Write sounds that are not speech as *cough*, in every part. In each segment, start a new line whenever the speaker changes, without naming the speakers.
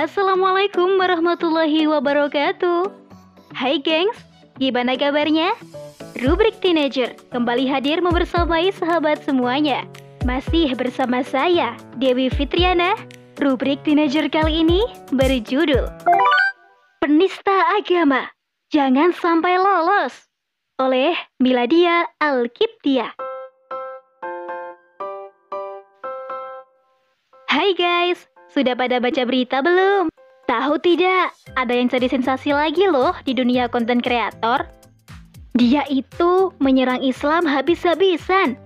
Assalamualaikum warahmatullahi wabarakatuh. Hai gengs, gimana kabarnya? Rubrik Teenager kembali hadir membersamai sahabat semuanya. Masih bersama saya, Dewi Fitriana. Rubrik Teenager kali ini berjudul Penista Agama, Jangan Sampai Lolos oleh Miladia Alkiptia. Hai guys, sudah pada baca berita belum? Tahu tidak, ada yang jadi sensasi lagi loh di dunia konten kreator. Dia itu menyerang Islam habis-habisan.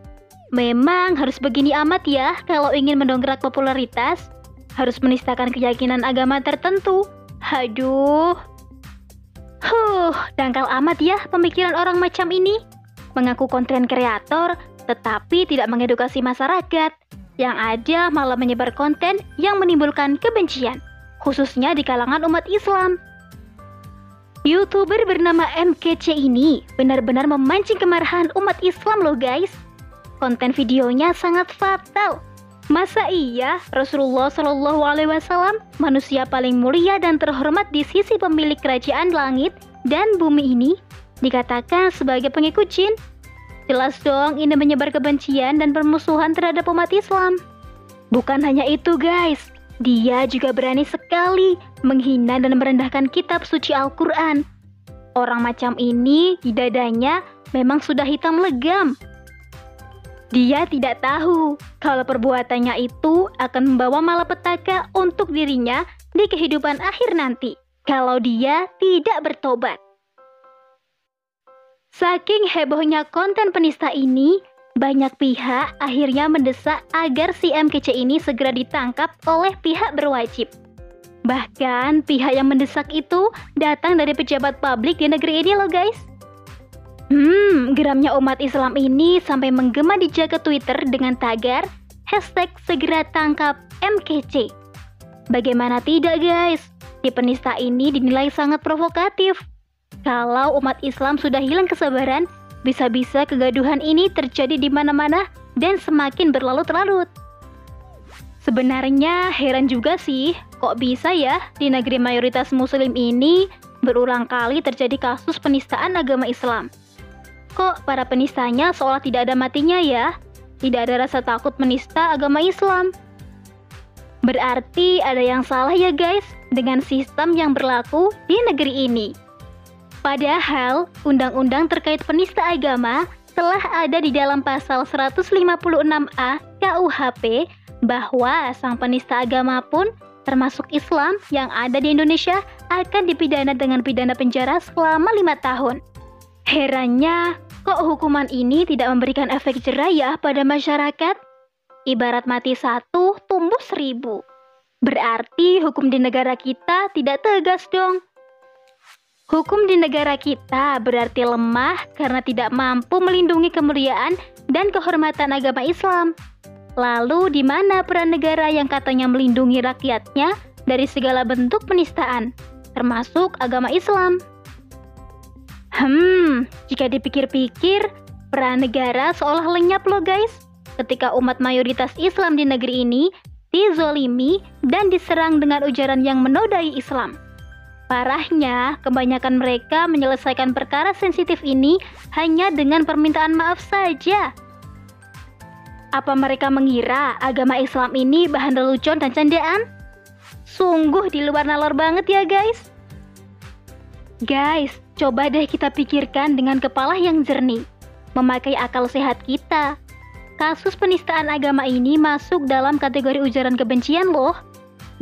Memang harus begini amat ya kalau ingin mendongkrak popularitas. Harus menistakan keyakinan agama tertentu. Haduh. Huh, dangkal amat ya pemikiran orang macam ini. Mengaku konten kreator, tetapi tidak mengedukasi masyarakat yang ada malah menyebar konten yang menimbulkan kebencian, khususnya di kalangan umat Islam. YouTuber bernama MKC ini benar-benar memancing kemarahan umat Islam loh guys. Konten videonya sangat fatal. Masa iya Rasulullah Shallallahu Alaihi Wasallam manusia paling mulia dan terhormat di sisi pemilik kerajaan langit dan bumi ini dikatakan sebagai pengikut jin Jelas dong ini menyebar kebencian dan permusuhan terhadap umat Islam. Bukan hanya itu guys, dia juga berani sekali menghina dan merendahkan kitab suci Al-Quran. Orang macam ini di dadanya memang sudah hitam legam. Dia tidak tahu kalau perbuatannya itu akan membawa malapetaka untuk dirinya di kehidupan akhir nanti kalau dia tidak bertobat. Saking hebohnya konten penista ini, banyak pihak akhirnya mendesak agar si MKC ini segera ditangkap oleh pihak berwajib. Bahkan pihak yang mendesak itu datang dari pejabat publik di negeri ini loh guys. Hmm, geramnya umat Islam ini sampai menggema di jagat Twitter dengan tagar hashtag segera tangkap MKC. Bagaimana tidak guys, si penista ini dinilai sangat provokatif kalau umat Islam sudah hilang kesabaran, bisa-bisa kegaduhan ini terjadi di mana-mana dan semakin berlarut-larut. Sebenarnya heran juga sih, kok bisa ya di negeri mayoritas muslim ini berulang kali terjadi kasus penistaan agama Islam. Kok para penistanya seolah tidak ada matinya ya? Tidak ada rasa takut menista agama Islam. Berarti ada yang salah ya guys dengan sistem yang berlaku di negeri ini. Padahal, undang-undang terkait penista agama telah ada di dalam pasal 156A KUHP bahwa sang penista agama pun termasuk Islam yang ada di Indonesia akan dipidana dengan pidana penjara selama lima tahun. Herannya, kok hukuman ini tidak memberikan efek jerah ya pada masyarakat? Ibarat mati satu, tumbuh seribu. Berarti hukum di negara kita tidak tegas dong. Hukum di negara kita berarti lemah karena tidak mampu melindungi kemuliaan dan kehormatan agama Islam. Lalu di mana peran negara yang katanya melindungi rakyatnya dari segala bentuk penistaan, termasuk agama Islam? Hmm, jika dipikir-pikir, peran negara seolah lenyap loh guys. Ketika umat mayoritas Islam di negeri ini dizolimi dan diserang dengan ujaran yang menodai Islam. Parahnya, kebanyakan mereka menyelesaikan perkara sensitif ini hanya dengan permintaan maaf saja. Apa mereka mengira agama Islam ini bahan lelucon dan candaan? Sungguh di luar nalar banget ya guys. Guys, coba deh kita pikirkan dengan kepala yang jernih, memakai akal sehat kita. Kasus penistaan agama ini masuk dalam kategori ujaran kebencian loh.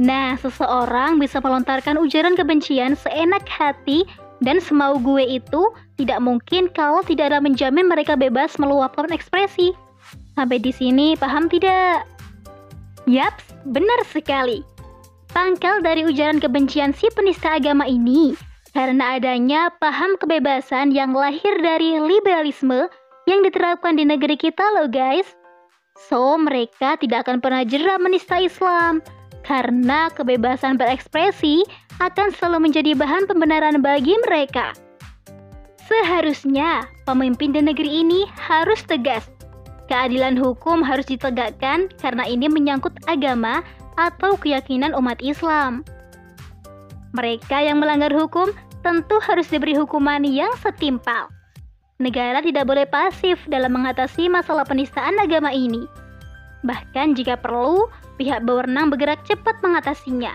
Nah, seseorang bisa melontarkan ujaran kebencian seenak hati dan semau gue itu tidak mungkin kalau tidak ada menjamin mereka bebas meluapkan ekspresi. Sampai di sini paham tidak? Yaps, benar sekali. Pangkal dari ujaran kebencian si penista agama ini karena adanya paham kebebasan yang lahir dari liberalisme yang diterapkan di negeri kita loh guys. So, mereka tidak akan pernah jerah menista Islam karena kebebasan berekspresi akan selalu menjadi bahan pembenaran bagi mereka. Seharusnya pemimpin di negeri ini harus tegas. Keadilan hukum harus ditegakkan karena ini menyangkut agama atau keyakinan umat Islam. Mereka yang melanggar hukum tentu harus diberi hukuman yang setimpal. Negara tidak boleh pasif dalam mengatasi masalah penistaan agama ini. Bahkan jika perlu, pihak berwenang bergerak cepat mengatasinya.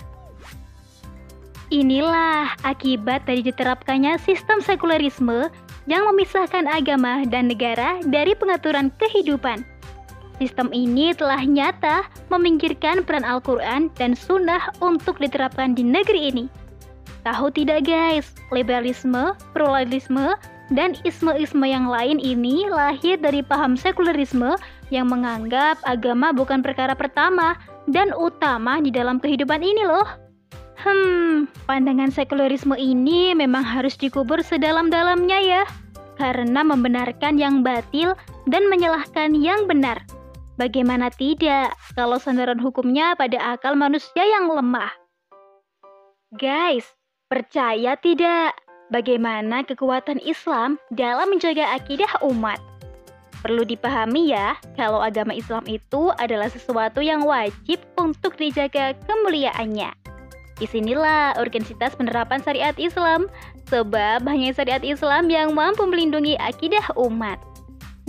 Inilah akibat dari diterapkannya sistem sekularisme yang memisahkan agama dan negara dari pengaturan kehidupan. Sistem ini telah nyata meminggirkan peran Al-Quran dan Sunnah untuk diterapkan di negeri ini. Tahu tidak guys, liberalisme, pluralisme, dan isme-isme yang lain ini lahir dari paham sekularisme yang menganggap agama bukan perkara pertama dan utama di dalam kehidupan ini loh. Hmm, pandangan sekularisme ini memang harus dikubur sedalam-dalamnya ya, karena membenarkan yang batil dan menyalahkan yang benar. Bagaimana tidak kalau sandaran hukumnya pada akal manusia yang lemah? Guys, Percaya tidak bagaimana kekuatan Islam dalam menjaga akidah umat? Perlu dipahami ya, kalau agama Islam itu adalah sesuatu yang wajib untuk dijaga kemuliaannya. Di sinilah urgensitas penerapan syariat Islam, sebab hanya syariat Islam yang mampu melindungi akidah umat.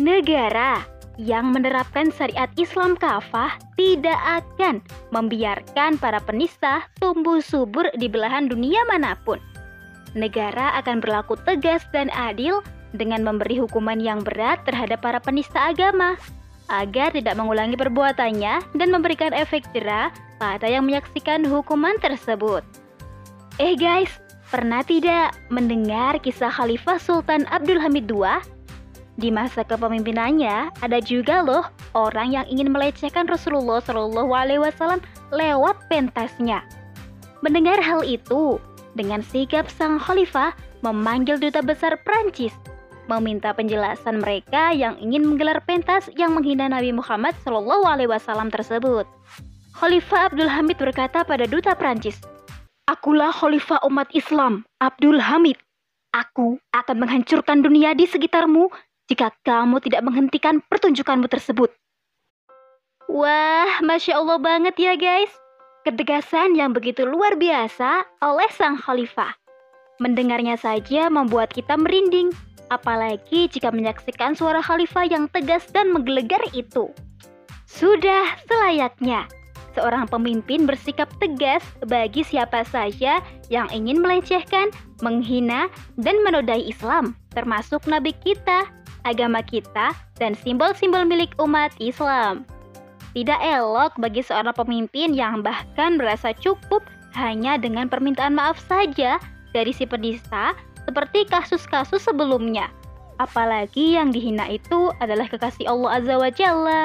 Negara yang menerapkan syariat Islam kafah tidak akan membiarkan para penista tumbuh subur di belahan dunia mana pun. Negara akan berlaku tegas dan adil dengan memberi hukuman yang berat terhadap para penista agama agar tidak mengulangi perbuatannya dan memberikan efek jerah pada yang menyaksikan hukuman tersebut. Eh guys, pernah tidak mendengar kisah Khalifah Sultan Abdul Hamid II di masa kepemimpinannya, ada juga loh orang yang ingin melecehkan Rasulullah Wasallam lewat pentasnya. Mendengar hal itu, dengan sikap sang khalifah memanggil duta besar Prancis, meminta penjelasan mereka yang ingin menggelar pentas yang menghina Nabi Muhammad Shallallahu Alaihi Wasallam tersebut. Khalifah Abdul Hamid berkata pada duta Prancis, Akulah khalifah umat Islam, Abdul Hamid. Aku akan menghancurkan dunia di sekitarmu jika kamu tidak menghentikan pertunjukanmu tersebut. Wah, Masya Allah banget ya guys. Ketegasan yang begitu luar biasa oleh sang khalifah. Mendengarnya saja membuat kita merinding, apalagi jika menyaksikan suara khalifah yang tegas dan menggelegar itu. Sudah selayaknya seorang pemimpin bersikap tegas bagi siapa saja yang ingin melecehkan, menghina, dan menodai Islam, termasuk nabi kita agama kita, dan simbol-simbol milik umat Islam. Tidak elok bagi seorang pemimpin yang bahkan merasa cukup hanya dengan permintaan maaf saja dari si penista seperti kasus-kasus sebelumnya. Apalagi yang dihina itu adalah kekasih Allah Azza wa Jalla.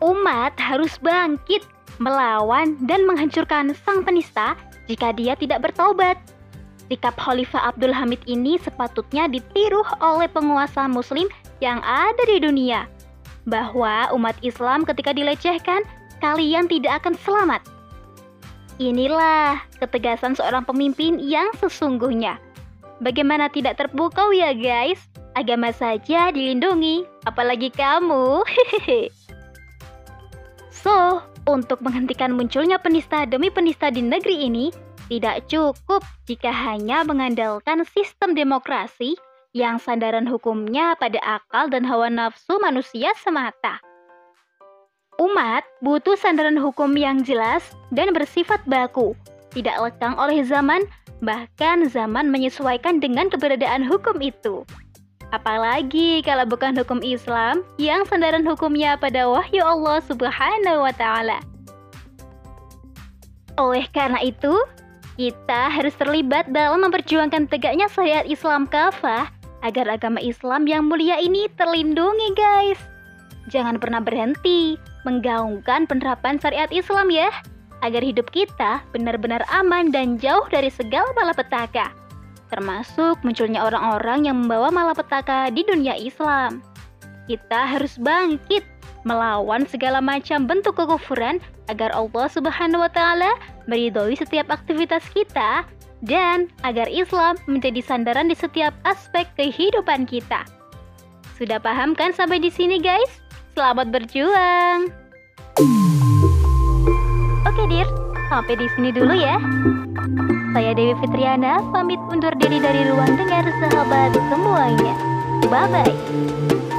Umat harus bangkit melawan dan menghancurkan sang penista jika dia tidak bertobat. Sikap Khalifah Abdul Hamid ini sepatutnya ditiru oleh penguasa muslim yang ada di dunia. Bahwa umat Islam ketika dilecehkan, kalian tidak akan selamat. Inilah ketegasan seorang pemimpin yang sesungguhnya. Bagaimana tidak terpukau ya guys? Agama saja dilindungi, apalagi kamu. *laughs* so, untuk menghentikan munculnya penista demi penista di negeri ini, tidak cukup jika hanya mengandalkan sistem demokrasi yang sandaran hukumnya pada akal dan hawa nafsu manusia semata. Umat butuh sandaran hukum yang jelas dan bersifat baku, tidak lekang oleh zaman, bahkan zaman menyesuaikan dengan keberadaan hukum itu. Apalagi kalau bukan hukum Islam yang sandaran hukumnya pada wahyu Allah Subhanahu wa Ta'ala. Oleh karena itu, kita harus terlibat dalam memperjuangkan tegaknya syariat Islam kafah agar agama Islam yang mulia ini terlindungi guys. Jangan pernah berhenti menggaungkan penerapan syariat Islam ya, agar hidup kita benar-benar aman dan jauh dari segala malapetaka, termasuk munculnya orang-orang yang membawa malapetaka di dunia Islam. Kita harus bangkit melawan segala macam bentuk kekufuran agar Allah Subhanahu wa taala meridhoi setiap aktivitas kita dan agar Islam menjadi sandaran di setiap aspek kehidupan kita. Sudah paham kan sampai di sini guys? Selamat berjuang. Oke, Dir. Sampai di sini dulu ya. Saya Dewi Fitriana, pamit undur diri dari ruang dengar sahabat semuanya. Bye-bye.